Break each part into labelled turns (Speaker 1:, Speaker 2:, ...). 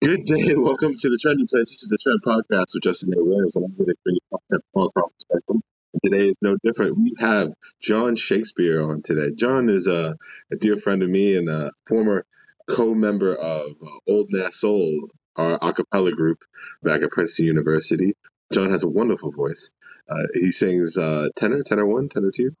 Speaker 1: Good day. Welcome to the Trending Place. This is the Trend Podcast with Justin A. Williams, and I'm going to you content all across the spectrum. Today is no different. We have John Shakespear on today. John is a, a dear friend of me and a former co-member of uh, Old NasSoul, our a cappella group back at Princeton University. John has a wonderful voice. Uh, he sings uh, tenor, tenor one, tenor two.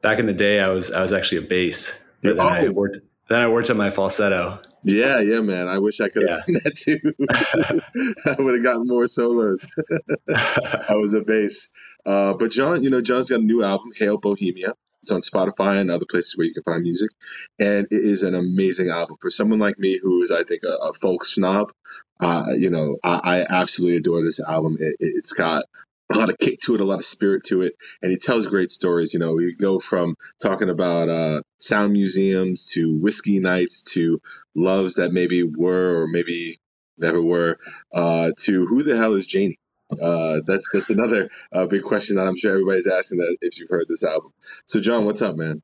Speaker 2: Back in the day, I was I was actually a bass, but
Speaker 1: Oh.
Speaker 2: I worked then I worked on my falsetto.
Speaker 1: Yeah, yeah, man. I wish I could have done that too. I would have gotten more solos. I was a bass. Uh, but John, you know, John's got a new album, Hail Bohemia. It's on Spotify and other places where you can find music. And it is an amazing album. For someone like me who is, I think, a, a folk snob, uh, you know, I, I absolutely adore this album. It, it, it's got a lot of kick to it, a lot of spirit to it. And he tells great stories. You know, we go from talking about uh, sound museums to whiskey nights to loves that maybe were or maybe never were uh, to who the hell is Janie? Uh, that's that's another uh, big question that I'm sure everybody's asking that if you've heard this album. So, John, what's up, man?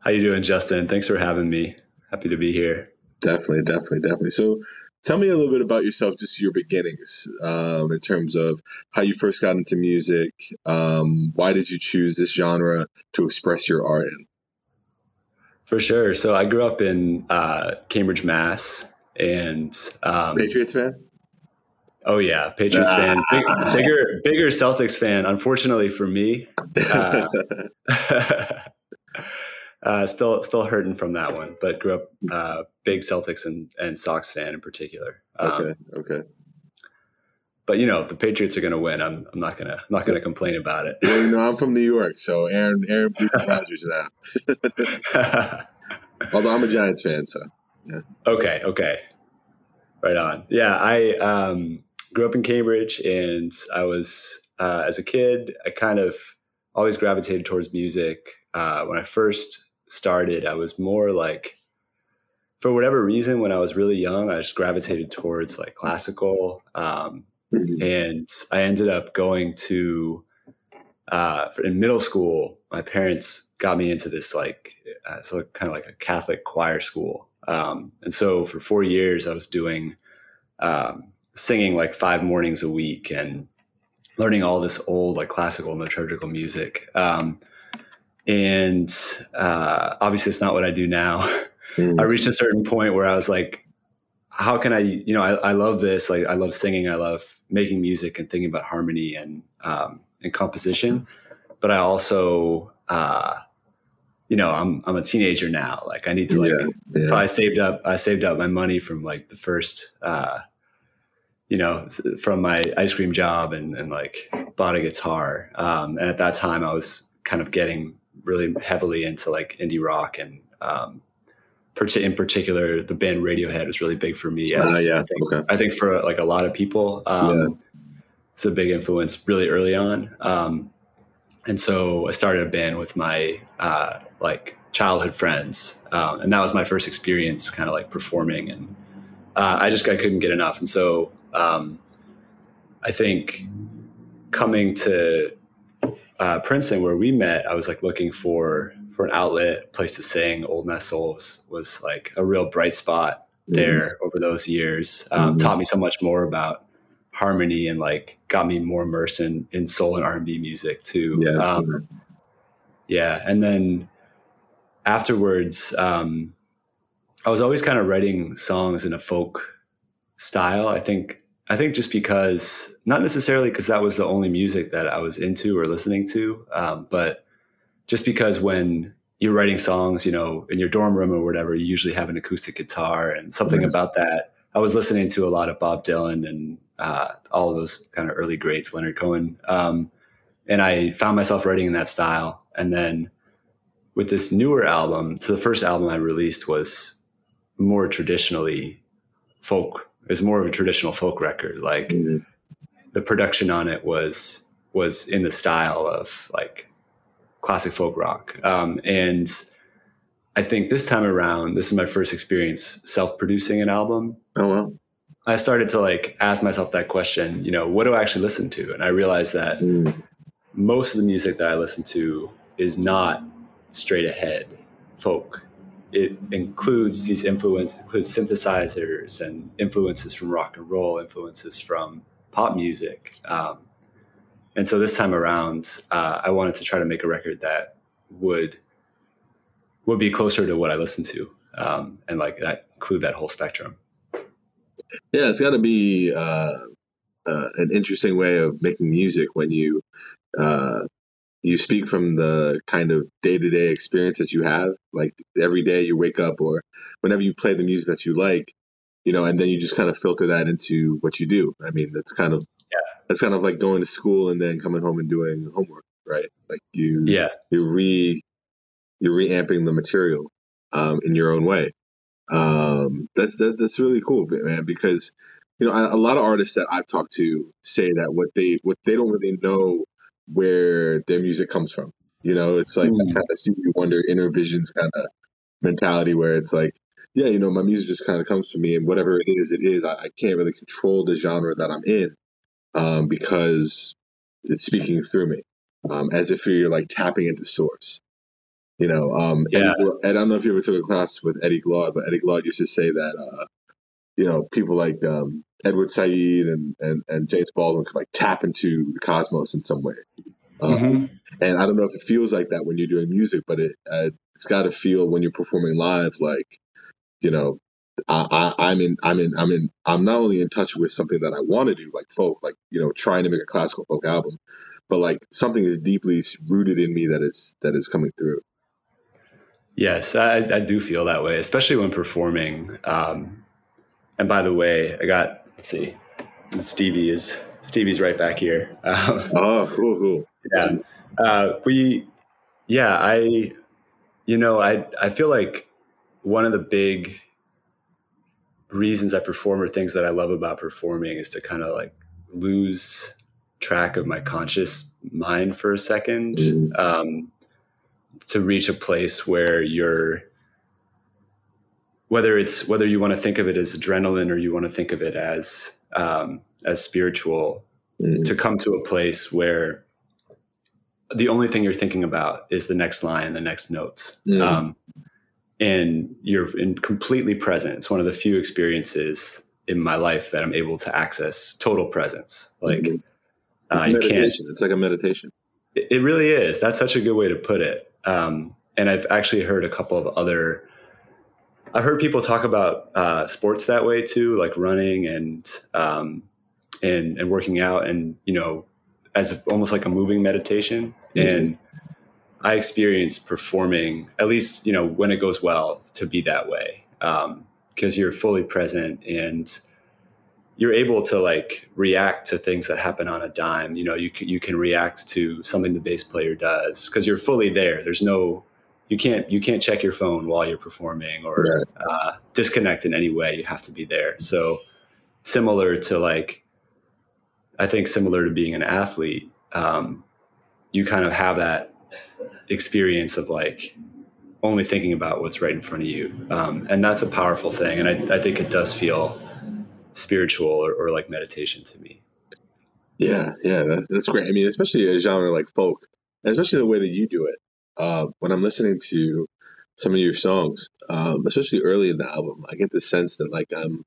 Speaker 2: How you doing, Justin? Thanks for having me. Happy to be here.
Speaker 1: Definitely, definitely, definitely. So, tell me a little bit about yourself, just your beginnings, um, in terms of how you first got into music. Um, why did you choose this genre to express your art in?
Speaker 2: For sure. So I grew up in uh, Cambridge, Mass, and um,
Speaker 1: Patriots fan?
Speaker 2: oh yeah, Patriots fan, big, bigger bigger Celtics fan. Unfortunately for me, uh, uh, still still hurting from that one. But grew up uh, big Celtics and, and Sox fan in particular. Um,
Speaker 1: okay, okay.
Speaker 2: But you know, if the Patriots are going to win, I'm I'm not gonna I'm not gonna complain about it.
Speaker 1: Well, you know, I'm from New York, so Aaron Aaron Rodgers now. Although I'm a Giants fan, so yeah.
Speaker 2: okay, okay, right on. Yeah, I um, grew up in Cambridge, and I was uh, as a kid, I kind of always gravitated towards music. Uh, when I first started, I was more like, for whatever reason, when I was really young, I just gravitated towards like classical. Um, and I ended up going to uh, in middle school. My parents got me into this like uh, so kind of like a Catholic choir school, um, and so for four years I was doing um, singing like five mornings a week and learning all this old like classical and liturgical music. Um, and uh, obviously, it's not what I do now. I reached a certain point where I was like, how can I, you know, I, I love this. Like, I love singing. I love making music and thinking about harmony and, um, and composition. But I also, uh, you know, I'm, I'm a teenager now. Like I need to like,
Speaker 1: yeah.
Speaker 2: so I saved up, I saved up my money from like the first, uh, you know, from my ice cream job and, and like bought a guitar. Um, and at that time I was kind of getting really heavily into like indie rock and, um, in particular, the band Radiohead was really big for me. As
Speaker 1: Ah, yeah.
Speaker 2: I think,
Speaker 1: Okay.
Speaker 2: I think for like a lot of people, um, it's a big influence really early on. Um, and so I started a band with my uh, like childhood friends, um, and that was my first experience, kind of like performing. And uh, I just I couldn't get enough. And so um, I think coming to uh, Princeton, where we met, I was like looking for for an outlet, place to sing. Old NasSouls was, like a real bright spot there over those years. Um,
Speaker 1: Mhm.
Speaker 2: Taught me so much more about harmony and like got me more immersed in, in soul and R&B music too.
Speaker 1: Yeah.
Speaker 2: Um, yeah. And then afterwards, um, I was always kind of writing songs in a folk style. I think, I think just because, not necessarily because that was the only music that I was into or listening to, um, but just because when you're writing songs, you know, in your dorm room or whatever, you usually have an acoustic guitar and something about that. I was listening to a lot of Bob Dylan and uh, all of those kind of early greats, Leonard Cohen. Um, and I found myself writing in that style. And then with this newer album, so the first album I released was more traditionally folk. Was more of a traditional folk record. Like
Speaker 1: Mhm.
Speaker 2: the production on it was was in the style of like classic folk rock. Um, and I think this time around, this is my first experience self-producing an album.
Speaker 1: Oh well.
Speaker 2: I started to like ask myself that question, you know, what do I actually listen to? And I realized that
Speaker 1: Mm.
Speaker 2: most of the music that I listen to is not straight ahead folk. It includes these influences, includes synthesizers and influences from rock and roll, influences from pop music. Um, and so this time around, uh, I wanted to try to make a record that would would be closer to what I listen to, um, and like that include that whole spectrum.
Speaker 1: Yeah, it's got to be uh, uh, an interesting way of making music when you uh, you speak from the kind of day to day experience that you have. Like every day you wake up, or whenever you play the music that you like, you know, and then you just kind of filter that into what you do. I mean, that's kind of yeah, that's kind of like going to school and then coming home and doing homework, right? Like you,
Speaker 2: yeah,
Speaker 1: you re you're reamping the material um, in your own way. Um, that's that, that's really cool, man. Because you know, a, a lot of artists that I've talked to say that what they what they don't really know where their music comes from. You know, it's like mm. kind of Stevie Wonder Innervisions kind of mentality where it's like, yeah, you know, my music just kind of comes to me, and whatever it is, it is. I, I can't really control the genre that I'm in um, because it's speaking through me, um, as if you're like tapping into source. You know, um, yeah. Eddie, and I don't know if you ever took a class with Eddie Glaude, but Eddie Glaude used to say that, uh, you know, people like um, Edward Said and, and, and James Baldwin could like tap into the cosmos in some way. Um, mm-hmm. And I don't know if it feels like that when you're doing music, but it uh, it's got to feel when you're performing live, like you know, I, I, I'm in, I'm in, I'm in, I'm not only in touch with something that I want to do, like folk, like you know, trying to make a classical folk album, but like something is deeply rooted in me that is that is coming through.
Speaker 2: Yes, I, I do feel that way, especially when performing. Um, and by the way, I got let's see, Stevie is Stevie's right back here.
Speaker 1: Um, oh, cool, cool.
Speaker 2: Yeah, uh, we, yeah, I, you know, I I feel like one of the big reasons I perform or things that I love about performing is to kind of like lose track of my conscious mind for a 2nd mm-hmm. um, to reach a place where you're whether it's whether you want to think of it as adrenaline or you want to think of it as um, as spiritual mm. to come to a place where the only thing you're thinking about is the next line and the next notes mm. um, and you're in completely present it's one of the few experiences in my life that i'm able to access total presence like mm-hmm.
Speaker 1: uh, you can't it's like a meditation
Speaker 2: it, it really is that's such a good way to put it um, and I've actually heard a couple of other. I've heard people talk about uh, sports that way too, like running and um, and and working out, and you know, as almost like a moving meditation. Mm-hmm. And I experience performing, at least you know, when it goes well, to be that way because um, you're fully present and you're able to like react to things that happen on a dime. You know, you can, you can react to something the bass player does because you're fully there. There's no you can't you can't check your phone while you're performing or right. uh, disconnect in any way. You have to be there. So similar to like, I think similar to being an athlete, um, you kind of have that experience of like only thinking about what's right in front of you, um, and that's a powerful thing. And I, I think it does feel spiritual or, or like meditation to me.
Speaker 1: Yeah, yeah, that's great. I mean, especially a genre like folk, especially the way that you do it. Uh, when I'm listening to some of your songs, um, especially early in the album, I get the sense that like I'm,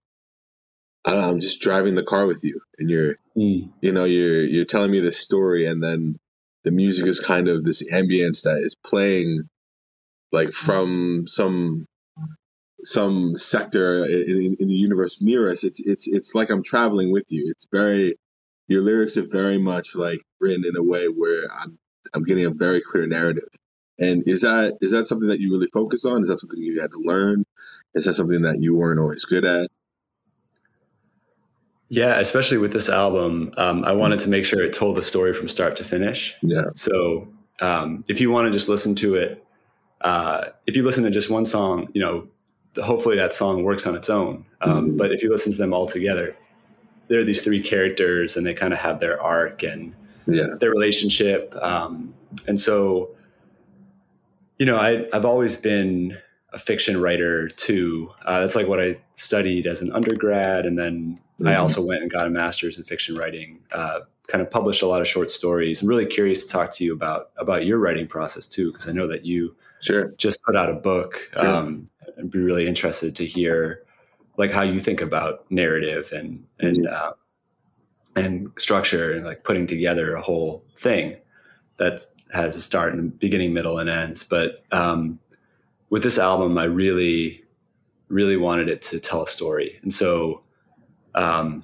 Speaker 1: I'm just driving the car with you, and you're, mm. you know, you're you're telling me this story, and then the music is kind of this ambience that is playing, like from some some sector in, in, the universe near us, it's it's it's like I'm traveling with you. It's very your lyrics are very much like written in a way where I'm I'm getting a very clear narrative. And is that is that something that you really focus on? Is that something you had to learn? Is that something that you weren't always good at?
Speaker 2: Yeah, especially with this album, um, I wanted to make sure it told the story from start to finish.
Speaker 1: Yeah.
Speaker 2: So um, if you want to just listen to it, uh, if you listen to just one song, you know, hopefully that song works on its own. Um, mm-hmm. But if you listen to them all together, there are these three characters, and they kind of have their arc and
Speaker 1: yeah.
Speaker 2: their relationship. Um, and so, you know, I, have always been a fiction writer too. Uh, that's like what I studied as an undergrad, and then mm-hmm. I also went and got a master's in fiction writing. Uh, kind of published a lot of short stories. I'm really curious to talk to you about about your writing process too, because I know that you
Speaker 1: Sure.
Speaker 2: Just put out a book, sure. um, I'd be really interested to hear like how you think about narrative and and uh, and structure and like putting together a whole thing that has a start and beginning, middle, and ends. But um, with this album, I really, really wanted it to tell a story, and so um,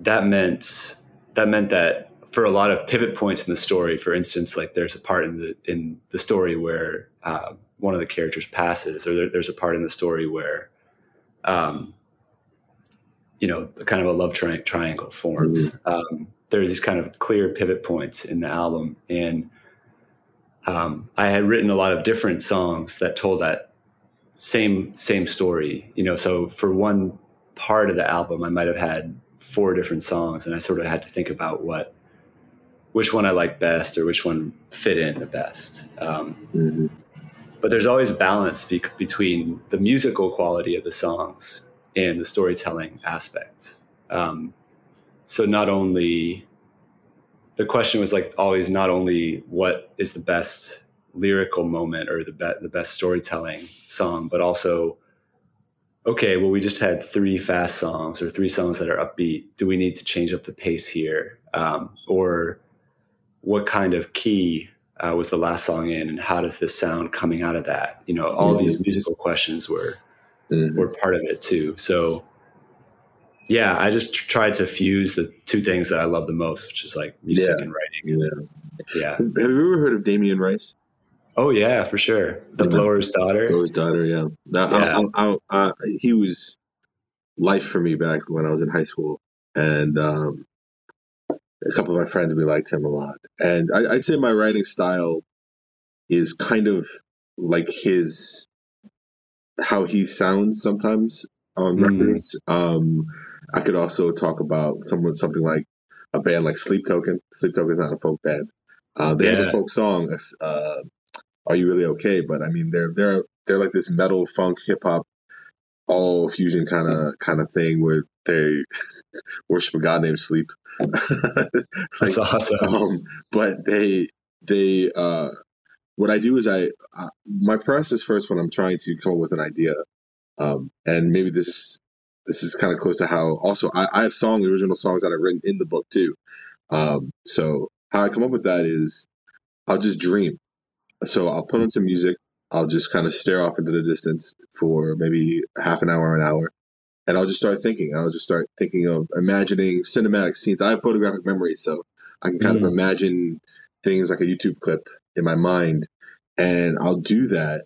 Speaker 2: that meant that meant that for a lot of pivot points in the story, for instance, like there's a part in the in the story where uh, one of the characters passes, or there, there's a part in the story where, um, you know, kind of a love tri- triangle forms. Mm-hmm. Um, there's these kind of clear pivot points in the album, and um, I had written a lot of different songs that told that same same story. You know, so for one part of the album, I might have had four different songs, and I sort of had to think about what which one I like best or which one fit in the best. Um, mm-hmm. But there's always a balance be- between the musical quality of the songs and the storytelling aspect. Um, so not only the question was like always not only what is the best lyrical moment or the be- the best storytelling song, but also okay, well we just had three fast songs or three songs that are upbeat. Do we need to change up the pace here, um, or what kind of key uh, was the last song in, and how does this sound coming out of that? You know, all mm-hmm. these musical questions were mm-hmm. were part of it too. So yeah, I just tried to fuse the two things that I love the most, which is like music yeah. and writing. Yeah. yeah.
Speaker 1: Have you ever heard of Damien Rice?
Speaker 2: Oh yeah, for sure. The yeah. Blower's Daughter.
Speaker 1: Blower's Daughter. Yeah. yeah. I, I, I, he was life for me back when I was in high school, and um, a couple of my friends we liked him a lot. And I, I'd say my writing style is kind of like his how he sounds sometimes on mm. records. Um, I could also talk about someone something like a band like Sleep Token. Sleep Token is not a folk band. Uh, they yeah. have a folk song, uh, "Are You Really Okay?" But I mean, they're they're they're like this metal, funk, hip hop, all fusion kind of kind of thing where they worship a god named Sleep.
Speaker 2: like, That's awesome. Um,
Speaker 1: but they they uh, what I do is I uh, my process first when I'm trying to come up with an idea, um, and maybe this this is kind of close to how also I, I have song original songs that I've written in the book too. Um, so how I come up with that is I'll just dream. So I'll put on some music. I'll just kind of stare off into the distance for maybe half an hour, an hour, and I'll just start thinking. I'll just start thinking of imagining cinematic scenes. I have photographic memory, so I can kind mm. of imagine things like a YouTube clip in my mind, and I'll do that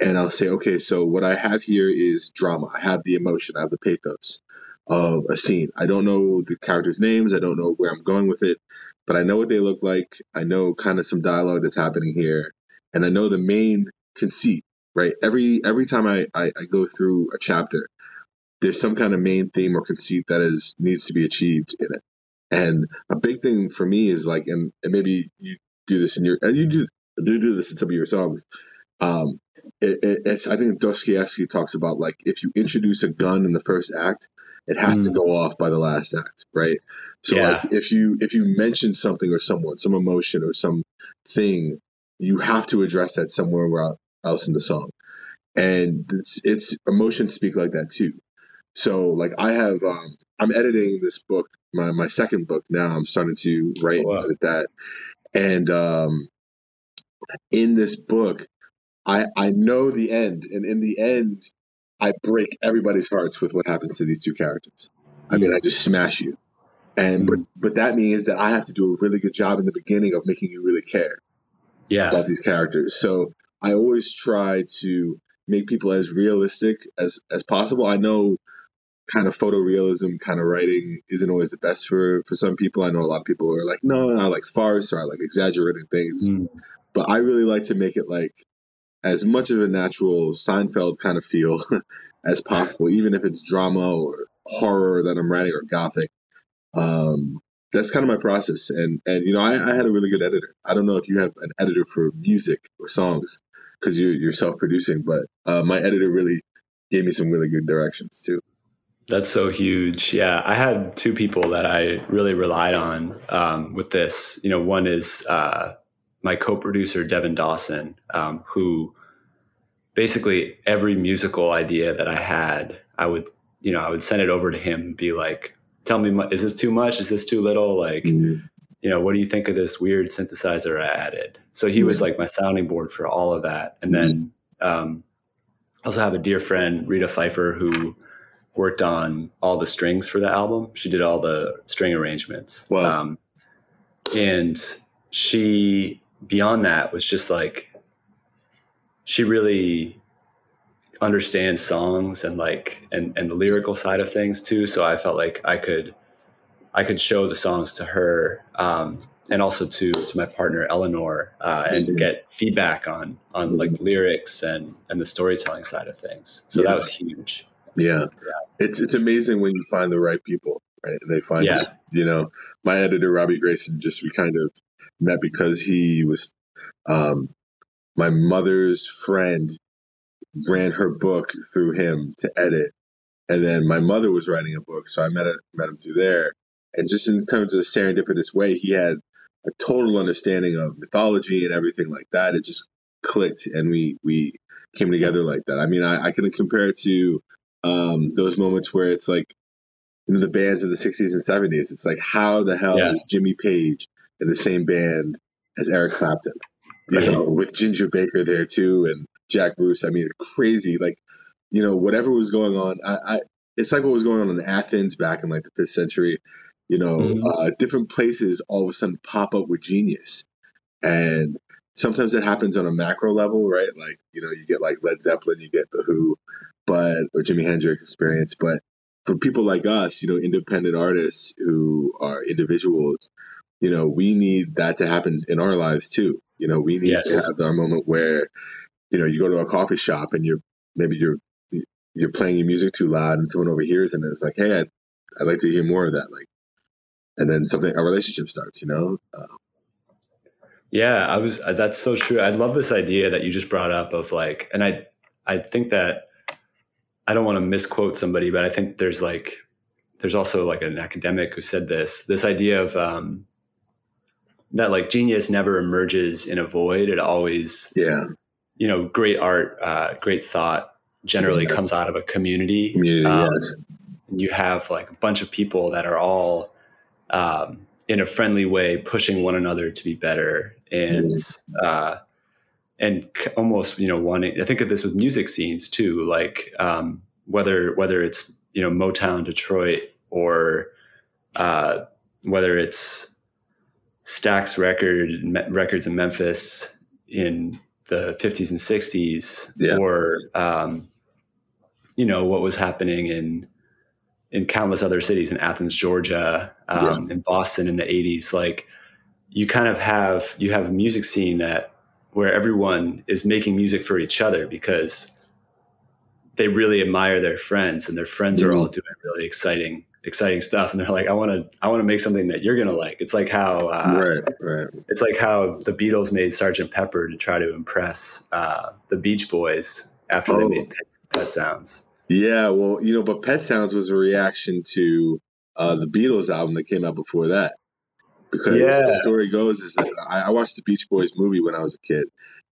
Speaker 1: and I'll say, okay, so what I have here is drama. I have the emotion, I have the pathos of a scene. I don't know the characters' names, I don't know where I'm going with it, but I know what they look like. I know kind of some dialogue that's happening here, and I know the main conceit. Right, every every time I, I, I go through a chapter, there's some kind of main theme or conceit that is needs to be achieved in it. And a big thing for me is like, and, and maybe you do this in your, and you do do do this in some of your songs. Um, it, it, it's I think Dostoevsky talks about like if you introduce a gun in the first act, it has mm. to go off by the last act, right? So yeah. like if you if you mention something or someone, some emotion or some thing, you have to address that somewhere else in the song, and it's, it's emotions speak like that too. So like I have um, I'm editing this book, my my second book now. I'm starting to write oh, wow. and edit that, and um, in this book I I know the end, and in the end, I break everybody's hearts with what happens to these two characters. I mean, I just smash you, and but but that means that I have to do a really good job in the beginning of making you really care,
Speaker 2: yeah,
Speaker 1: about these characters. So I always try to make people as realistic as as possible. I know kind of photorealism kind of writing isn't always the best for for some people. I know a lot of people are like, no, I like farce or I like exaggerating things. Mm. But I really like to make it like as much of a natural Seinfeld kind of feel as possible, even if it's drama or horror that I'm writing or gothic. Um, that's kind of my process. And and you know, I, I, had a really good editor. I don't know if you have an editor for music or songs because you're you're self producing, but uh, my editor really gave me some really good directions too.
Speaker 2: That's so huge. Yeah, I had two people that I really relied on um, with this. You know, one is uh, my co-producer Devin Dawson, um, who basically every musical idea that I had, I would, you know, I would send it over to him and be like, tell me, is this too much? Is this too little? Like, mm-hmm. you know, what do you think of this weird synthesizer I added? So he mm-hmm. was like my sounding board for all of that. And then, um, I also have a dear friend, Rita Pfeiffer, who worked on all the strings for the album. She did all the string arrangements.
Speaker 1: Wow. Um,
Speaker 2: and she, beyond that, was just like, she really understands songs and like and and the lyrical side of things too so i felt like i could i could show the songs to her um, and also to to my partner eleanor uh, and mm-hmm. get feedback on on mm-hmm. like lyrics and and the storytelling side of things so yeah. that was huge
Speaker 1: yeah. yeah it's it's amazing when you find the right people right and they find yeah. you know my editor robbie grayson just we kind of met because he was um, my mother's friend ran her book through him to edit. And then my mother was writing a book, so I met, met him through there. And just in terms of serendipitous way, he had a total understanding of mythology and everything like that. It just clicked, and we we came together like that. I mean, I, I can compare it to um, those moments where it's like you know, the bands of the '60s and '70s. It's like how the hell yeah. is Jimmy Page in the same band as Eric Clapton? you know, with Ginger Baker there too, and Jack Bruce. I mean, crazy. Like, you know, whatever was going on, I, I it's like what was going on in Athens back in like the fifth century. You know, mm-hmm. uh, different places all of a sudden pop up with genius, and sometimes it happens on a macro level, right? Like, you know, you get like Led Zeppelin, you get the Who, but or Jimi Hendrix experience, but for people like us, you know, independent artists who are individuals, you know, we need that to happen in our lives too. You know, we need yes. to have our moment where, you know, you go to a coffee shop and you're maybe you're you're playing your music too loud and someone overhears and it's like, hey, I'd, I'd like to hear more of that. Like, and then something a relationship starts. You know. Uh,
Speaker 2: yeah, I was. Uh, that's so true. I love this idea that you just brought up of like, and I, I think that I don't want to misquote somebody, but I think there's like, there's also like an academic who said this. This idea of um, that like genius never emerges in a void. It always,
Speaker 1: yeah,
Speaker 2: you know, great art, uh, great thought generally yeah. comes out of a community.
Speaker 1: community um, yes.
Speaker 2: And you have like a bunch of people that are all um, in a friendly way pushing one another to be better and mm-hmm. uh, and almost you know wanting. I think of this with music scenes too, like um, whether whether it's you know Motown, Detroit, or uh, whether it's Stax record records in Memphis in the 50s and 60s,
Speaker 1: yeah.
Speaker 2: or um, you know what was happening in in countless other cities in Athens, Georgia, um, yeah. in Boston in the 80s. Like you kind of have you have a music scene that where everyone is making music for each other because they really admire their friends and their friends mm-hmm. are all doing really exciting exciting stuff and they're like i want to i want to make something that you're gonna like. It's like how uh,
Speaker 1: right right.
Speaker 2: it's like how the beatles made sergeant pepper to try to impress uh, the beach boys after oh. they made pet, pet, sounds.
Speaker 1: Yeah well you know but pet sounds was a reaction to uh, the beatles album that came out before that. Because yeah. the story goes is that I, I watched the beach boys movie when i was a kid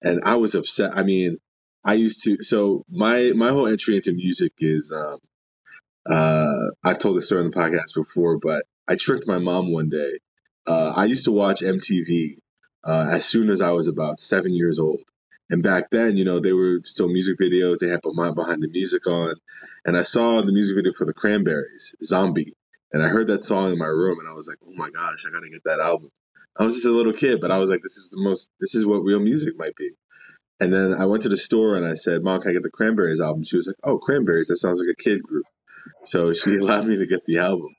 Speaker 1: and i was upset. I mean i used to so my my whole entry into music is um, uh, I've told this story on the podcast before, but I tricked my mom one day. Uh, I used to watch MTV uh, as soon as I was about seven years old. And back then, you know, they were still music videos. They had Behind the Music on. And I saw the music video for the Cranberries, Zombie. And I heard that song in my room and I was like, oh my gosh, I got to get that album. I was just a little kid, but I was like, this is the most, this is what real music might be. And then I went to the store and I said, Mom, can I get the Cranberries album? She was like, oh, Cranberries, that sounds like a kid group. So she allowed me to get the album.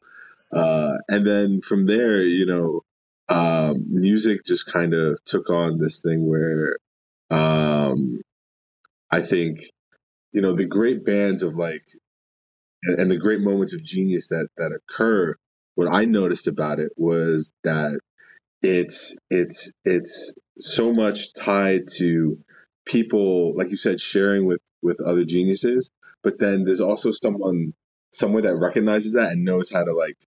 Speaker 1: Uh, and then from there, you know, um, music just kind of took on this thing where um, I think, you know, the great bands of like, and, the great moments of genius that that occur. What I noticed about it was that it's it's it's so much tied to people, like you said, sharing with with other geniuses. But then there's also someone somewhere that recognizes that and knows how to like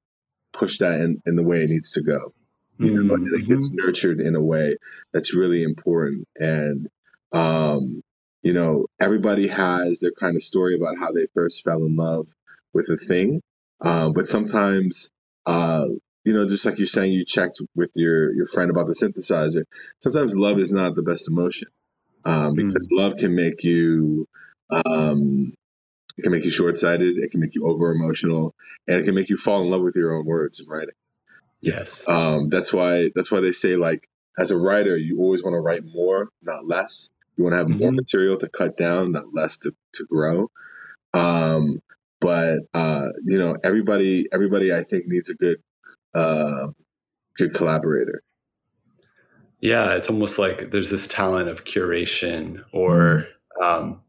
Speaker 1: push that in, in the way it needs to go. You know, mm-hmm. it gets nurtured in a way that's really important. And um, you know, everybody has their kind of story about how they first fell in love with a thing. Um, but sometimes, uh, you know, just like you're saying, you checked with your, your friend about the synthesizer. Sometimes love is not the best emotion um, because mm. love can make you, um, it can make you short sighted, it can make you over emotional, and it can make you fall in love with your own words and writing.
Speaker 2: Yes.
Speaker 1: Um, that's why that's why they say like as a writer, you always want to write more, not less. You want to have mm-hmm. more material to cut down, not less to, to grow. Um, but uh, you know, everybody everybody I think needs a good uh, good collaborator.
Speaker 2: Yeah, it's almost like there's this talent of curation or mm-hmm. um,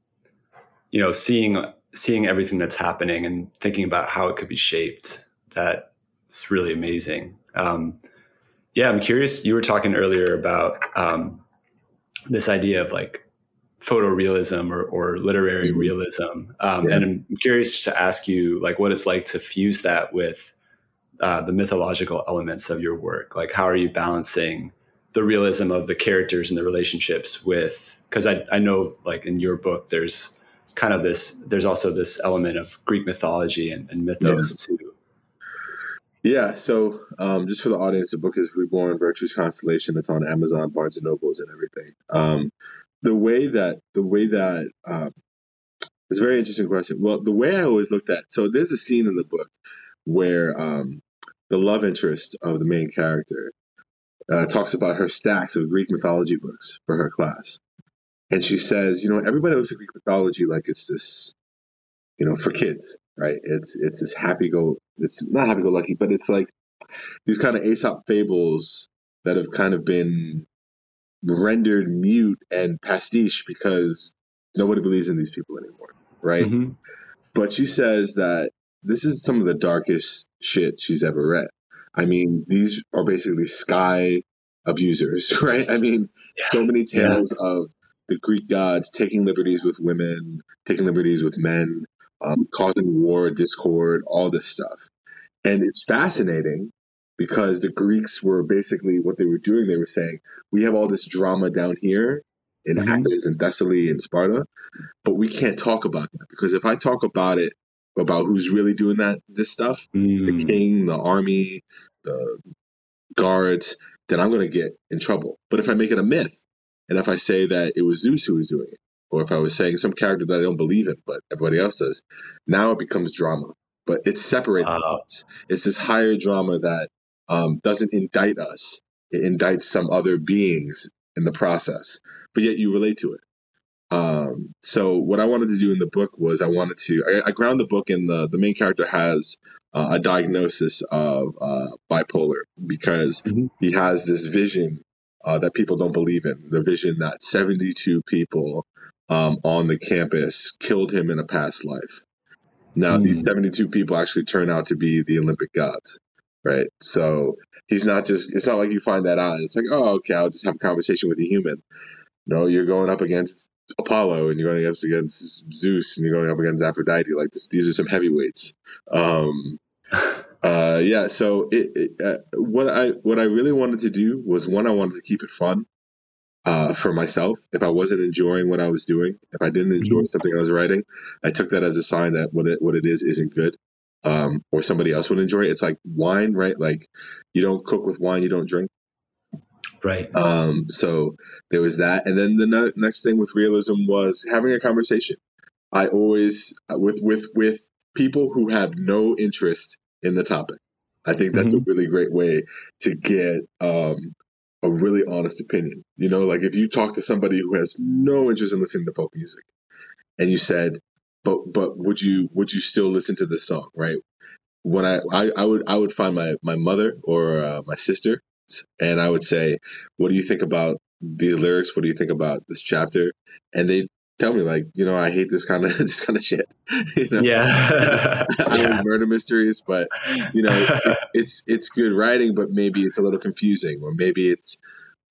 Speaker 2: you know, seeing seeing everything that's happening and thinking about how it could be shaped. That is really amazing. Um, yeah, I'm curious. You were talking earlier about um, this idea of like photorealism or, or literary mm-hmm. realism, um, yeah. and I'm curious to ask you like what it's like to fuse that with uh, the mythological elements of your work. Like, how are you balancing the realism of the characters and the relationships with? Because I, I know, like in your book, there's kind of this. There's also this element of Greek mythology and, and mythos yeah. too.
Speaker 1: Yeah, so um, just for the audience, the book is Reborn Virtue's Constellation. It's on Amazon, Barnes and Nobles, and everything. Um, the way that the way that um, it's a very interesting question. Well, the way I always looked at so there's a scene in the book where um, the love interest of the main character uh, talks about her stacks of Greek mythology books for her class, and she says, you know, everybody looks at Greek mythology like it's this, you know, for kids right? It's it's this happy go. It's not happy go lucky, but it's like these kind of Aesop fables that have kind of been rendered mute and pastiche because nobody believes in these people anymore, right? Mm-hmm. But she says that this is some of the darkest shit she's ever read. I mean, these are basically sky abusers, right? I mean, yeah. so many tales yeah. of the Greek gods taking liberties with women, taking liberties with men, um, causing war, discord, all this stuff. And it's fascinating because the Greeks were basically what they were doing. They were saying, we have all this drama down here in mm-hmm. Athens and Thessaly and Sparta, but we can't talk about that because if I talk about it, about who's really doing that, this stuff, mm. the king, the army, the guards, then I'm going to get in trouble. But if I make it a myth, and if I say that it was Zeus who was doing it, or if I was saying some character that I don't believe in, but everybody else does, now it becomes drama. But it's separated. Wow. It's this higher drama that um, doesn't indict us; it indicts some other beings in the process. But yet you relate to it. Um, so what I wanted to do in the book was I wanted to I, I ground the book in the the main character has uh, a diagnosis of uh, bipolar because mm-hmm. he has this vision uh, that people don't believe in the vision that 72 people um, on the campus killed him in a past life. Now, mm. these 72 people actually turn out to be the Olympic gods, right? So he's not just, it's not like you find that out. It's like, oh, okay, I'll just have a conversation with a human. No, you're going up against Apollo and you're going up against Zeus and you're going up against Aphrodite. Like, this, these are some heavyweights. Um, uh, yeah, so it, it, uh, what I what I really wanted to do was one, I wanted to keep it fun uh, for myself. If I wasn't enjoying what I was doing, if I didn't enjoy mm-hmm. something I was writing, I took that as a sign that what it what it is isn't good, um, or somebody else would enjoy it. It's like wine, right? Like you don't cook with wine, you don't drink.
Speaker 2: Right.
Speaker 1: Um, so there was that, and then the ne- next thing with realism was having a conversation. I always with with with people who have no interest in the topic. I think that's mm-hmm. a really great way to get um, a really honest opinion. You know, like if you talk to somebody who has no interest in listening to folk music and you said, but but would you would you still listen to this song, right? When I I, I would I would find my my mother or uh, my sister and I would say, "What do you think about these lyrics? What do you think about this chapter?" And they tell me like, you know, I hate this kind of this kind of shit.
Speaker 2: you know? Yeah,
Speaker 1: I yeah. murder mysteries, but you know, it, it's it's good writing, but maybe it's a little confusing, or maybe it's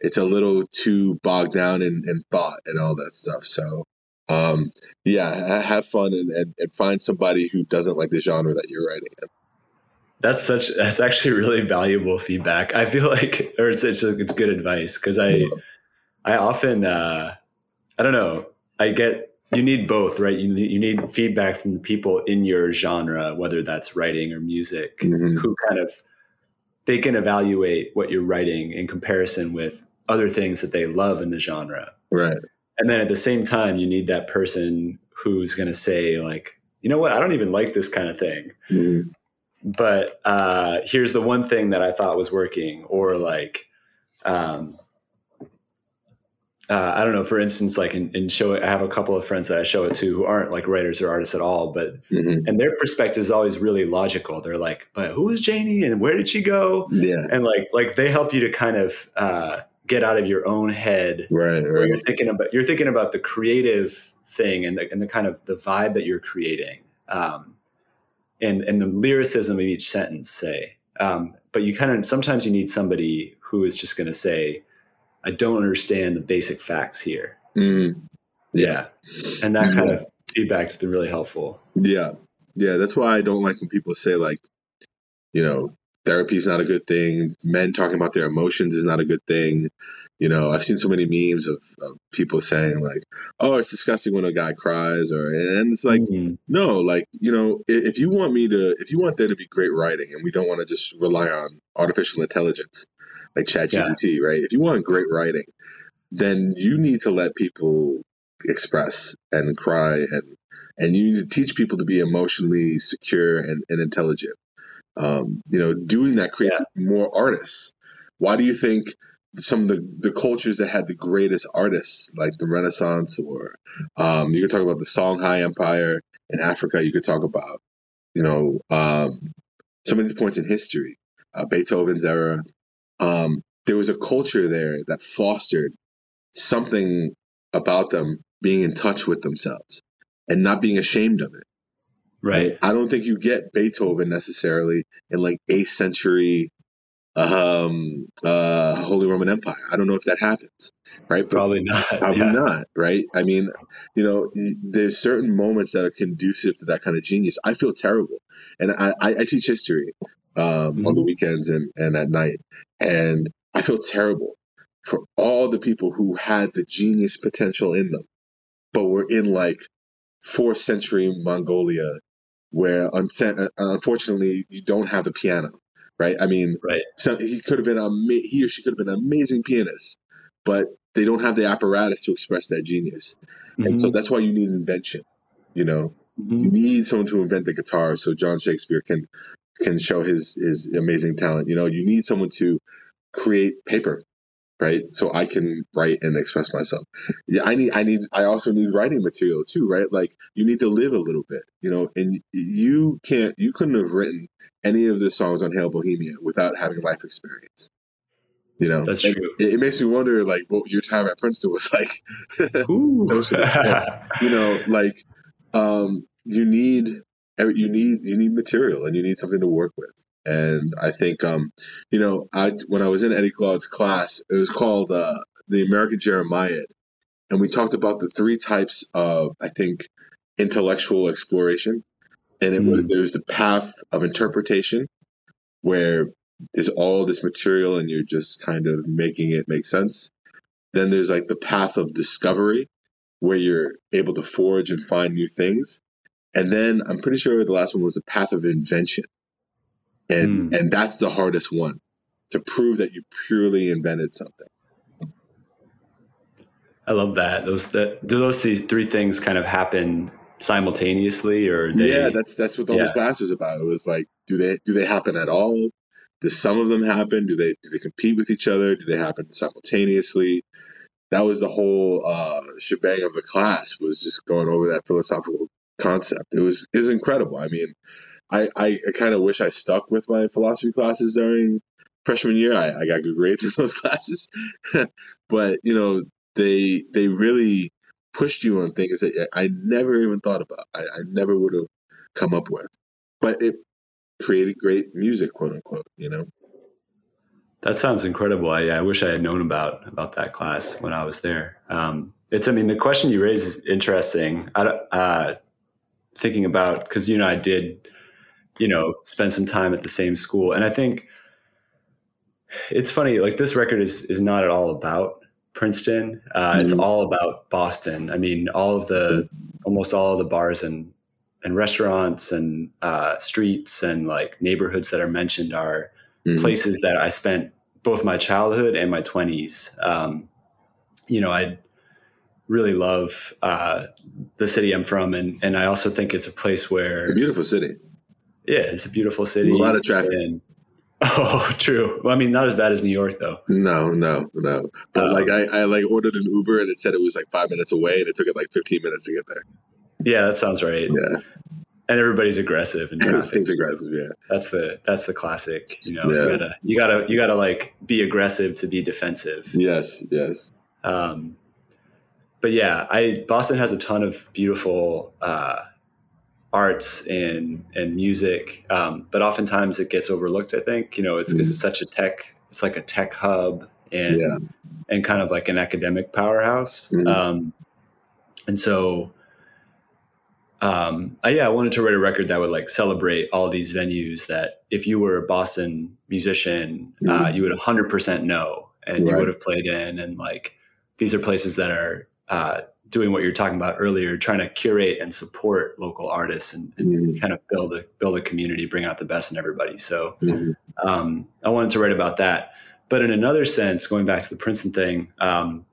Speaker 1: it's a little too bogged down in, in thought and all that stuff. So, um, yeah, have fun and, and, and find somebody who doesn't like the genre that you're writing in.
Speaker 2: That's such that's actually really valuable feedback. I feel like, or it's it's, it's good advice because I I often uh, I don't know I get you need both, right? You need, you need feedback from the people in your genre, whether that's writing or music, mm-hmm. who kind of they can evaluate what you're writing in comparison with other things that they love in the genre.
Speaker 1: Right.
Speaker 2: And then at the same time, you need that person who's going to say like, you know what, I don't even like this kind of thing. Mm-hmm. But uh, here's the one thing that I thought was working, or like, um, uh, I don't know, for instance, like in, in show, I have a couple of friends that I show it to who aren't like writers or artists at all, but mm-hmm. and their perspective is always really logical. They're like, but who is Janie and where did she go?
Speaker 1: Yeah.
Speaker 2: And like, like they help you to kind of uh, get out of your own head.
Speaker 1: Right. Right.
Speaker 2: You're thinking about, you're thinking about the creative thing and the, and the kind of the vibe that you're creating. Um, and, and the lyricism of each sentence say, um, but you kind of, sometimes you need somebody who is just going to say, I don't understand the basic facts here.
Speaker 1: Mm.
Speaker 2: Yeah. And that kind of feedback's been really helpful.
Speaker 1: Yeah. Yeah. That's why I don't like when people say, like, you know, therapy is not a good thing. Men talking about their emotions is not a good thing. You know, I've seen so many memes of, of people saying like, "Oh, it's disgusting when a guy cries," or and it's like, mm-hmm. no, like you know, if you want me to, if you want there to be great writing, and we don't want to just rely on artificial intelligence, like ChatGPT, yeah. right? If you want great writing, then you need to let people express and cry and and you need to teach people to be emotionally secure and, and intelligent. Um, you know, doing that creates yeah. more artists. Why do you think some of the, the cultures that had the greatest artists, like the Renaissance, or um, you could talk about the Songhai Empire in Africa, you could talk about, you know, um, some of these points in history, uh, Beethoven's era, um, there was a culture there that fostered something about them being in touch with themselves and not being ashamed of it.
Speaker 2: Right.
Speaker 1: I don't think you get Beethoven necessarily in like eighth century um uh Holy Roman Empire. I don't know if that happens. Right?
Speaker 2: But probably not.
Speaker 1: Probably yeah. not, right? I mean, you know, there's certain moments that are conducive to that kind of genius. I feel terrible. And I, I, I teach history um, mm-hmm. on the mm-hmm. weekends and, and at night. And I feel terrible for all the people who had the genius potential in them, but were in like fourth century Mongolia, where unfortunately you don't have the piano, right? I mean,
Speaker 2: right.
Speaker 1: So he could have been a he or she could have been an amazing pianist, but they don't have the apparatus to express that genius, mm-hmm. and so mm-hmm. that's why you need an invention. You know, mm-hmm. you need someone to invent the guitar so John Shakespear can can show his his amazing talent. You know, you need someone to create paper, right? So I can write and express myself. Yeah, I need I need I also need writing material too, right? Like you need to live a little bit, you know, and you can't you couldn't have written any of the songs on Hail Bohemia without having life experience. You know,
Speaker 2: that's true.
Speaker 1: It, it, makes me wonder, like, what your time at Princeton was like. You know, like, um, you need you need you need material and you need something to work with. And I think, um, you know, I when I was in Eddie Glaude's class, it was called uh, the American Jeremiad, and we talked about the three types of, I think, intellectual exploration. And it mm. was there's the path of interpretation, where there's all this material and you're just kind of making it make sense. Then there's like the path of discovery, where you're able to forge and find new things. And then I'm pretty sure the last one was the path of invention. And mm. and that's the hardest one to prove that you purely invented something.
Speaker 2: I love that. Those that do those three things kind of happen simultaneously or they,
Speaker 1: Yeah, that's that's what the yeah. whole class was about. It was like, do they do they happen at all? Do some of them happen? Do they do they compete with each other? Do they happen simultaneously? That was the whole uh, shebang of the class was just going over that philosophical concept. It was it was incredible. I mean, I I, I kind of wish I stuck with my philosophy classes during freshman year. I, I got good grades in those classes, but you know they they really pushed you on things that I never even thought about. I, I never would have come up with, but it created great music, quote unquote. You know.
Speaker 2: That sounds incredible. I, I wish I had known about about that class when I was there. Um, it's, I mean, the question you raise is interesting. I, uh, thinking about because you know I did, you know, spend some time at the same school, and I think it's funny. Like this record is is not at all about Princeton. Uh, mm-hmm. It's all about Boston. I mean, all of the almost all of the bars and and restaurants and uh, streets and like neighborhoods that are mentioned are mm-hmm. places that I spent both my childhood and my twenties. Um, you know, I really love uh, the city I'm from, and and I also think it's a place where
Speaker 1: a beautiful city.
Speaker 2: Yeah, it's a beautiful city. A
Speaker 1: lot of traffic.
Speaker 2: And, oh, true. Well, I mean, not as bad as New York, though.
Speaker 1: No, no, no. But um, like, I, I like ordered an Uber, and it said it was like five minutes away, and it took it like 15 minutes to get there.
Speaker 2: Yeah, that sounds right.
Speaker 1: Yeah.
Speaker 2: And everybody's aggressive in traffic.
Speaker 1: Aggressive, yeah.
Speaker 2: That's the that's the classic. You know, yeah. you gotta you gotta you gotta like be aggressive to be defensive.
Speaker 1: Yes, yes.
Speaker 2: Um, but yeah, I Boston has a ton of beautiful uh, arts and and music, um, but oftentimes it gets overlooked. I think you know it's because mm-hmm. it's such a tech. It's like a tech hub and yeah. and kind of like an academic powerhouse. Mm-hmm. Um, and so, um, I, yeah, I wanted to write a record that would like celebrate all these venues that if you were a Boston musician, uh, mm-hmm. uh, you would 100% know and right. you would have played in. And like these are places that are uh, doing what you're talking about earlier, trying to curate and support local artists and, and mm-hmm. kind of build a build a community, bring out the best in everybody. So mm-hmm. um, I wanted to write about that. But in another sense, going back to the Princeton thing, um,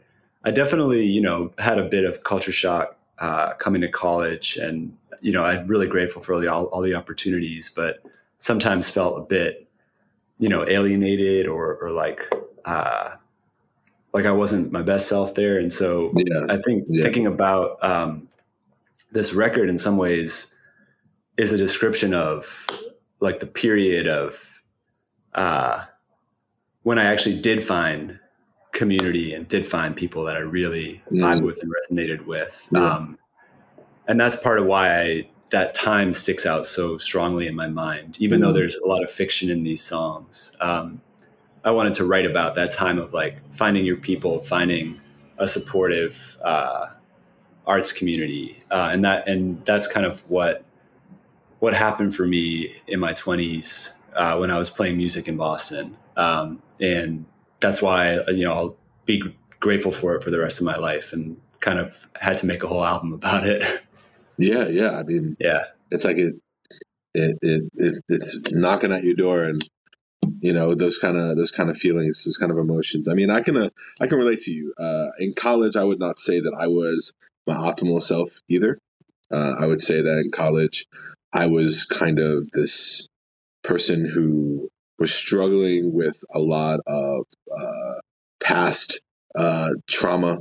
Speaker 2: I definitely you know had a bit of culture shock uh, coming to college, and you know I'm really grateful for all the all, all the opportunities, but sometimes felt a bit you know alienated or or like uh, like I wasn't my best self there. And so yeah. I think yeah. thinking about um, this record in some ways is a description of like the period of uh, when I actually did find community and did find people that I really mm. vibe with and resonated with. Yeah. Um, and that's part of why I, that time sticks out so strongly in my mind, even mm. though there's a lot of fiction in these songs. Um, I wanted to write about that time of like finding your people, finding a supportive uh, arts community, uh, and that and that's kind of what what happened for me in my twenties uh, when I was playing music in Boston, um, and that's why you know I'll be grateful for it for the rest of my life, and kind of had to make a whole album about it.
Speaker 1: Yeah, yeah. I mean,
Speaker 2: yeah,
Speaker 1: it's like it, it, it, it it's knocking at your door and you know those kind of those kind of feelings those kind of emotions. I mean i can uh, i can relate to you. Uh, in college i would not say that i was my optimal self either. Uh, i would say that in college i was kind of this person who was struggling with a lot of uh, past uh, trauma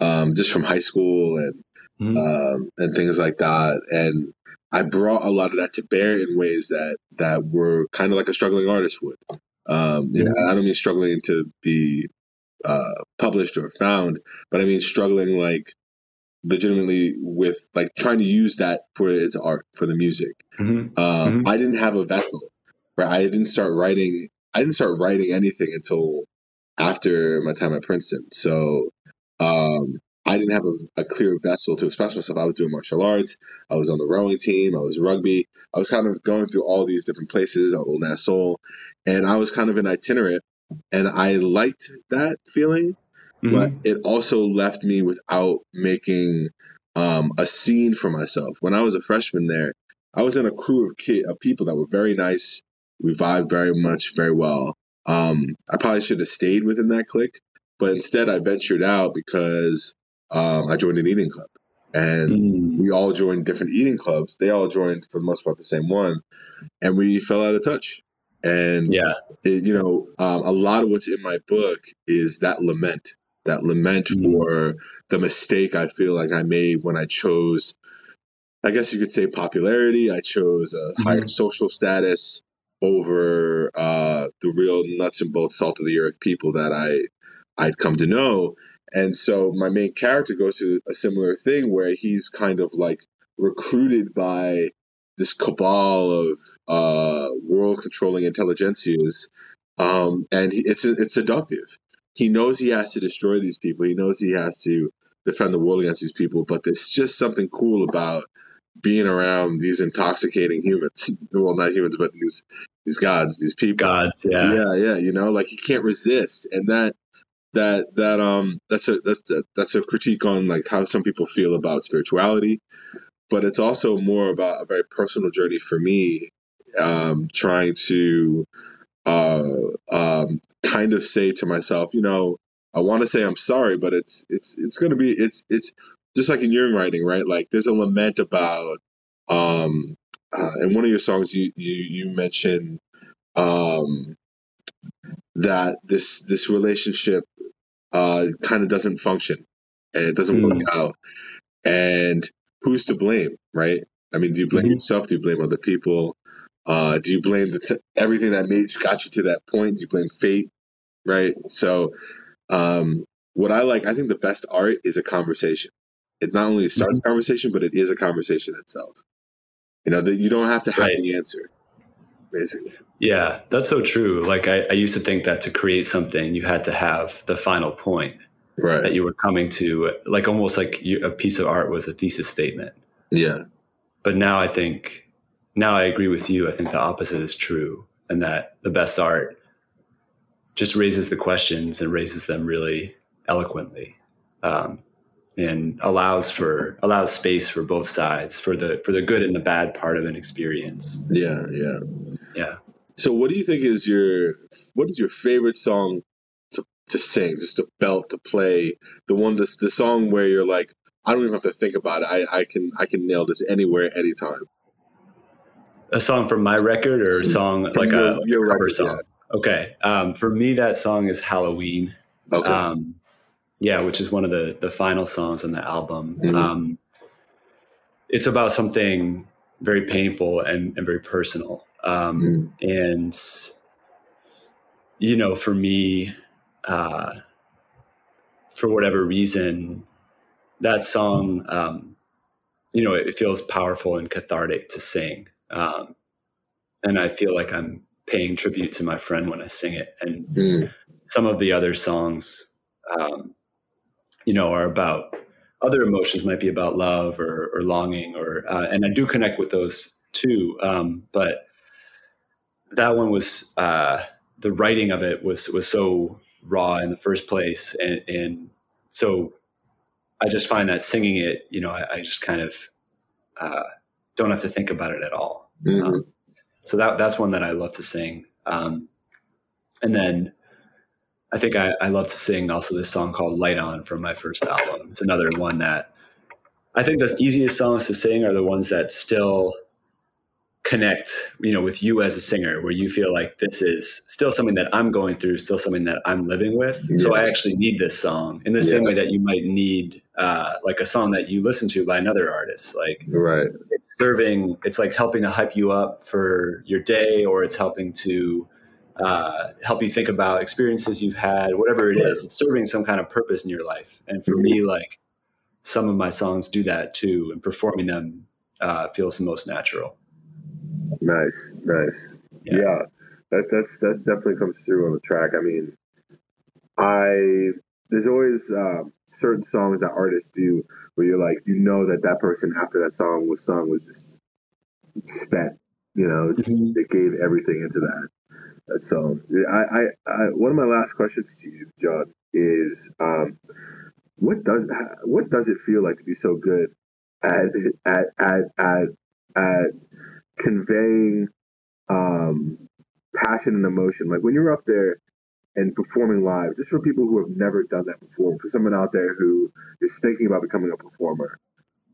Speaker 1: um, just from high school and mm-hmm. um, and things like that. And I brought a lot of that to bear in ways that that were kind of like a struggling artist would. Um, you know, I don't mean struggling to be uh, published or found, but I mean struggling like legitimately with like trying to use that for its art for the music. Mm-hmm. Um, mm-hmm. I didn't have a vessel, right? I didn't start writing. I didn't start writing anything until after my time at Princeton. So um, I didn't have a, a, clear vessel to express myself. I was doing martial arts. I was on the rowing team. I was rugby. I was kind of going through all these different places, Old Nassau, and I was kind of an itinerant. And I liked that feeling, mm-hmm. but it also left me without making um, a scene for myself. When I was a freshman there, I was in a crew of, kid, of people that were very nice. We vibed very much, very well. Um, I probably should have stayed within that clique, but instead I ventured out because um, I joined an eating club. And mm. we all joined different eating clubs. They all joined, for the most part, the same one. And we fell out of touch. And,
Speaker 2: yeah,
Speaker 1: it, you know, um, a lot of what's in my book is that lament, that lament mm. for the mistake I feel like I made when I chose, I guess you could say, popularity. I chose a mm. higher social status over uh, the real nuts and bolts, salt of the earth people that I I'd come to know. And so my main character goes through a similar thing where he's kind of like recruited by this cabal of uh, world controlling intelligentsias, um, and he, it's it's seductive. He knows he has to destroy these people. He knows he has to defend the world against these people. But there's just something cool about being around these intoxicating humans. well, not humans, but these these gods, these people.
Speaker 2: Gods, yeah,
Speaker 1: yeah, yeah. You know, like he can't resist, and that that that um that's a that's a, that's a critique on like how some people feel about spirituality, but it's also more about a very personal journey for me, um, trying to uh, um, kind of say to myself, you know, I want to say I'm sorry, but it's it's it's going to be it's it's just like in your writing, right? Like there's a lament about um, uh, in one of your songs you you you mentioned um, that this this relationship uh, kind of doesn't function and it doesn't mm. work out, and who's to blame, right? I mean, do you blame mm-hmm. yourself? Do you blame other people? Uh, do you blame the t- everything that made got you to that point? Do you blame fate? Right. So, um, what I like, I think the best art is a conversation. It not only starts mm-hmm. conversation, but it is a conversation itself. You know that you don't have to have right. the answer, basically.
Speaker 2: Yeah, that's so true. Like I, I used to think that to create something, you had to have the final point
Speaker 1: right.
Speaker 2: that you were coming to, like almost like you, a piece of art was a thesis statement.
Speaker 1: Yeah.
Speaker 2: But now I think now I agree with you. I think the opposite is true, and that the best art just raises the questions and raises them really eloquently, um, and allows for allows space for both sides for the for the good and the bad part of an experience.
Speaker 1: Yeah, yeah,
Speaker 2: yeah.
Speaker 1: So, what do you think is your what is your favorite song to to sing, just to belt, to play? The one, the the song where you're like, I don't even have to think about it. I, I can I can nail this anywhere, anytime
Speaker 2: a song from my record or a song like your, a, your cover record, song? Yeah. Okay. Um, for me, that song is Halloween.
Speaker 1: Okay. Um,
Speaker 2: yeah, which is one of the the final songs on the album. Mm-hmm. Um, it's about something very painful and, and very personal. Um, mm-hmm. And you know, for me, uh, for whatever reason, that song, um, you know, it, it feels powerful and cathartic to sing. Um, and I feel like I'm paying tribute to my friend when I sing it. And mm. some of the other songs, um, you know, are about other emotions, might be about love or, or longing, or uh, and I do connect with those too. Um, but that one was uh, the writing of it was was so raw in the first place, and, and so I just find that singing it, you know, I, I just kind of uh, don't have to think about it at all. Mm-hmm. Um, so that that's one that I love to sing. Um, and then I think I, I, love to sing also this song called Light On from my first album. It's another one that I think the easiest songs to sing are the ones that still connect, you know, with you as a singer, where you feel like this is still something that I'm going through, still something that I'm living with. Yeah. So I actually need this song in the yeah. same way that you might need uh, like a song that you listen to by another artist. Like
Speaker 1: right,
Speaker 2: it's serving. It's like helping to hype you up for your day, or it's helping to uh, help you think about experiences you've had. Whatever it is, it's serving some kind of purpose in your life. And for mm-hmm. me, like some of my songs do that too, and performing them uh, feels the most natural.
Speaker 1: Nice, nice. Yeah. yeah. that that's that's definitely comes through on the track. I mean, I there's always uh, certain songs that artists do where you're like, you know that that person after that song was sung was just spent. You know, just mm-hmm. they gave everything into that that song. I, I, I, one of my last questions to you, John, is um, what does what does it feel like to be so good at at at at, at conveying um, passion and emotion. Like when you're up there and performing live, just for people who have never done that before, for someone out there who is thinking about becoming a performer,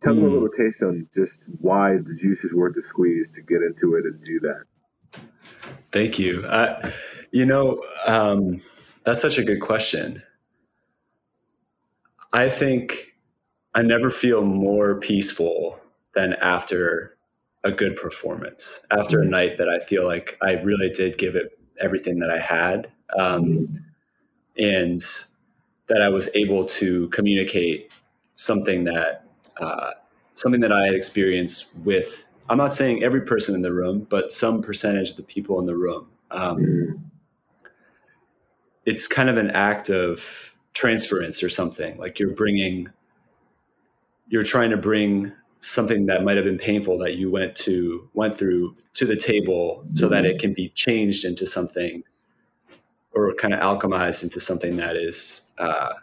Speaker 1: tell mm. them a hmm. little taste on just why the juice is worth the squeeze to get into it and do that.
Speaker 2: Thank you. I, you know, um, that's such a good question. I think I never feel more peaceful than after a good performance after a mm-hmm. night that I feel like I really did give it everything that I had. Um, and that I was able to communicate something that uh, something that I had experienced with. I'm not saying every person in the room, but some percentage of the people in the room. Um, mm. It's kind of an act of transference or something. Like you're bringing, you're trying to bring something that might have been painful that you went to went through to the table so that it can be changed into something or kind of alchemized into something that is uh,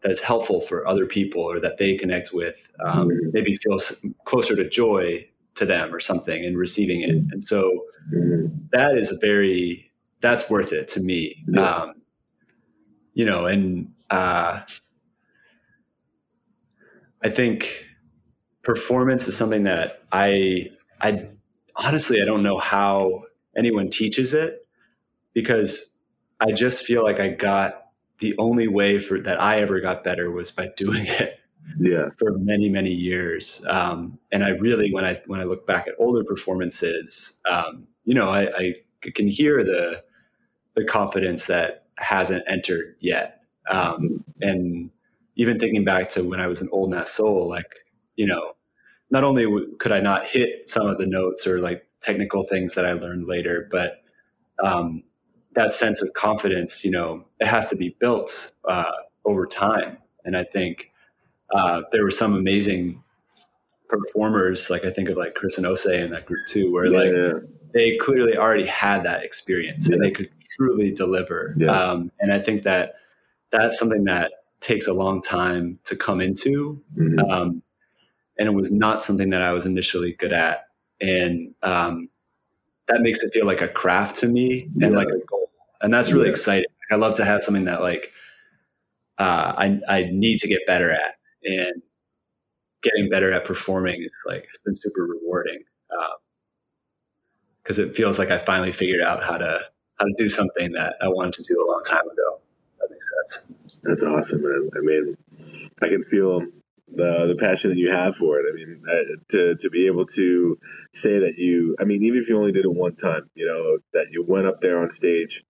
Speaker 2: that is helpful for other people or that they connect with, um, mm-hmm. maybe feels closer to joy to them or something in receiving it. Mm-hmm. And so mm-hmm. that is a very that's worth it to me. Yeah. Um, you know, and uh, I think performance is something that I I honestly I don't know how anyone teaches it because I just feel like I got the only way for that I ever got better was by doing it.
Speaker 1: Yeah.
Speaker 2: For many many years, um, and I really when I when I look back at older performances, um, you know, I, I, can hear the the confidence that hasn't entered yet, um, and even thinking back to when I was an Old NasSoul, like you know, not only could I not hit some of the notes or like technical things that I learned later, but um, that sense of confidence, you know, it has to be built uh, over time. And I think uh, there were some amazing performers, like I think of like Chris and Ose in that group too, where yeah, like yeah. they clearly already had that experience yes. and they could truly deliver. Yeah. Um, and I think that that's something that takes a long time to come into. Mm-hmm. Um, and it was not something that I was initially good at. And um, that makes it feel like a craft to me and like a goal and that's really yeah. exciting. I love to have something that like uh, I I need to get better at, and getting better at performing is like it's been super rewarding because um, it feels like I finally figured out how to how to do something that I wanted to do a long time ago. That makes sense.
Speaker 1: That's awesome, man. I mean, I can feel the the passion that you have for it. I mean, uh, to to be able to say that you, I mean, even if you only did it one time, you know, that you went up there on stage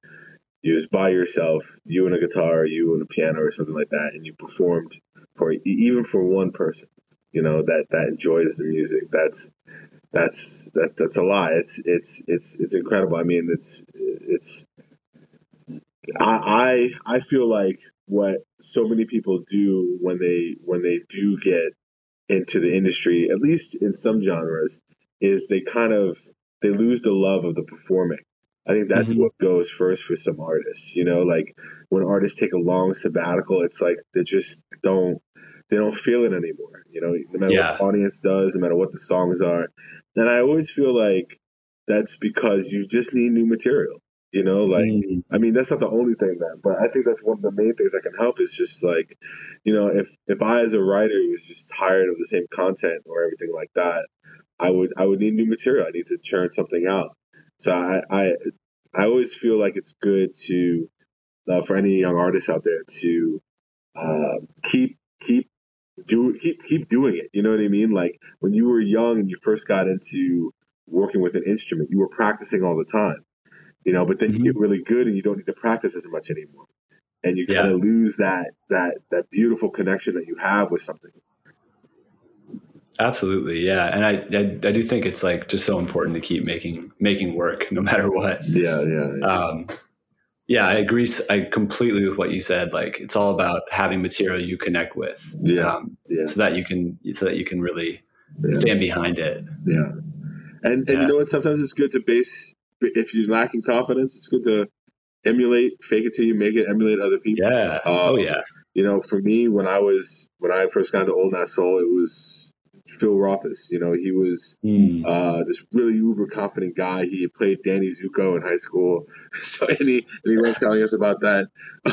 Speaker 1: you was by yourself, you and a guitar, you and a piano or something like that, and you performed for even for one person, you know, that that enjoys the music. That's that's that that's a lot. It's it's it's it's incredible. I mean, it's it's I I I feel like what so many people do when they when they do get into the industry, at least in some genres, is they kind of they lose the love of the performing I think that's mm-hmm. what goes first for some artists. You know, like when artists take a long sabbatical, it's like they just don't they don't feel it anymore. You know, no matter yeah. what the audience does, no matter what the songs are. And I always feel like that's because you just need new material. You know, like mm-hmm. I mean, that's not the only thing that, but I think that's one of the main things that can help is just like, you know, if if I as a writer was just tired of the same content or everything like that, I would I would need new material. I need to churn something out. So I, I, I always feel like it's good to, uh, for any young artists out there to uh, keep keep do keep keep doing it. You know what I mean? Like when you were young and you first got into working with an instrument, you were practicing all the time. You know, but then mm-hmm. you get really good and you don't need to practice as much anymore, and you kind of yeah. lose that that that beautiful connection that you have with something.
Speaker 2: Absolutely, yeah, and I, I, I do think it's like just so important to keep making making work no matter what.
Speaker 1: Yeah, yeah,
Speaker 2: yeah. Um, yeah, I agree. I completely with what you said. Like it's all about having material you connect with.
Speaker 1: Yeah, um, yeah.
Speaker 2: So that you can so that you can really yeah. stand behind it.
Speaker 1: Yeah, and and yeah. you know what? Sometimes it's good to base if you're lacking confidence. It's good to emulate, fake it till you make it, emulate other people.
Speaker 2: Yeah. Um, oh yeah.
Speaker 1: You know, for me, when I was when I first got into Old NasSoul, it was Phil Rothis. You know, he was mm. uh, this really uber confident guy. He played Danny Zuko in high school, so and he and he loved telling us about that.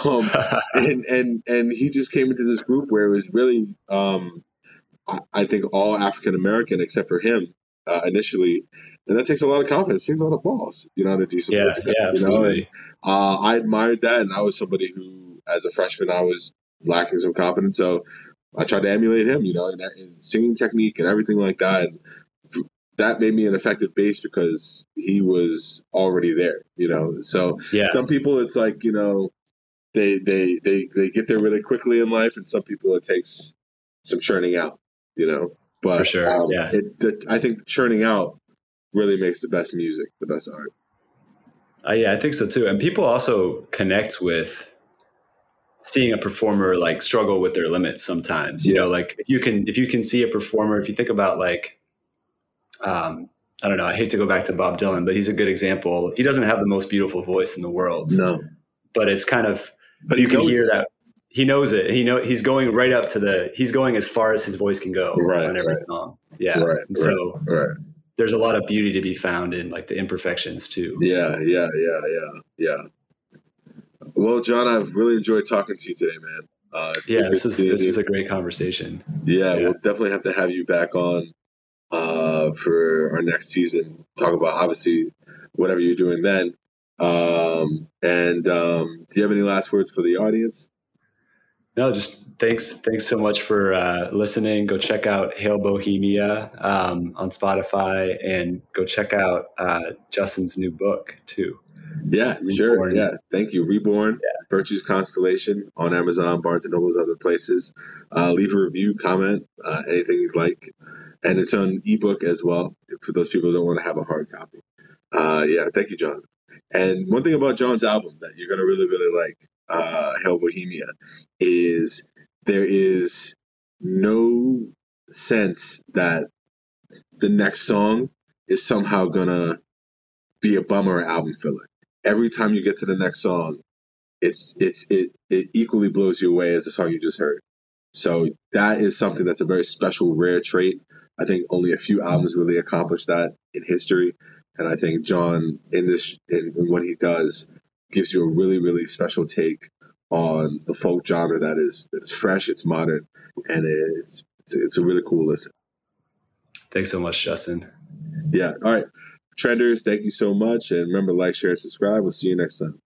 Speaker 1: Um, and and and he just came into this group where it was really, um, I, I, think, all African American except for him uh, initially. And that takes a lot of confidence. It takes a lot of balls, you know, how to do something
Speaker 2: yeah,
Speaker 1: like
Speaker 2: that. Yeah, absolutely.
Speaker 1: You know? uh, I admired that, and I was somebody who, as a freshman, I was lacking some confidence. So I tried to emulate him, you know, in, in singing technique and everything like that. And that made me an effective bass because he was already there, you know. So
Speaker 2: yeah.
Speaker 1: some people, it's like you know, they they they they get there really quickly in life, and some people it takes some churning out, you know. But
Speaker 2: for sure, um, yeah.
Speaker 1: It, the, I think churning out really makes the best music, the best art.
Speaker 2: Uh, yeah, I think so too. And people also connect with seeing a performer like struggle with their limits sometimes you know like if you can if you can see a performer if you think about like um i don't know i hate to go back to bob dylan but he's a good example he doesn't have the most beautiful voice in the world
Speaker 1: no
Speaker 2: but it's kind of but you can hear it. that he knows it. He know he's going right up to the he's going as far as his voice can go
Speaker 1: right,
Speaker 2: on every
Speaker 1: right.
Speaker 2: song. Yeah.
Speaker 1: Right,
Speaker 2: and so
Speaker 1: right.
Speaker 2: There's a lot of beauty to be found in like the imperfections too.
Speaker 1: Yeah, yeah, yeah, yeah, yeah. Well, John, I've really enjoyed talking to you today, man.
Speaker 2: Uh, yeah, this is this is a great conversation.
Speaker 1: Yeah, yeah, we'll definitely have to have you back on uh, for our next season. Talk about obviously whatever you're doing then. Um, and um, do you have any last words for the audience?
Speaker 2: No, just thanks. Thanks so much for uh, listening. Go check out Hail Bohemia um, on Spotify, and go check out uh, Justin's new book too.
Speaker 1: Yeah, Reborn. sure. Yeah, thank you. Reborn, yeah. Virtues Constellation on Amazon, Barnes and Noble's, other places. Uh, leave a review, comment, uh, anything you'd like, and it's on ebook as well for those people who don't want to have a hard copy. Uh, yeah, thank you, John. And one thing about John's album that you're gonna really, really like, uh, Hail Bohemia, is there is no sense that the next song is somehow gonna be a bummer album filler. Every time you get to the next song, it's it's it it equally blows you away as the song you just heard. So that is something that's a very special, rare trait. I think only a few albums really accomplish that in history. And I think John, in this, in, in what he does, gives you a really, really special take on the folk genre that is it's fresh, it's modern, and it's it's, it's a really cool listen.
Speaker 2: Thanks so much, Justin.
Speaker 1: Yeah. All right. Trenders, thank you so much. And remember, like, share, and subscribe. We'll see you next time.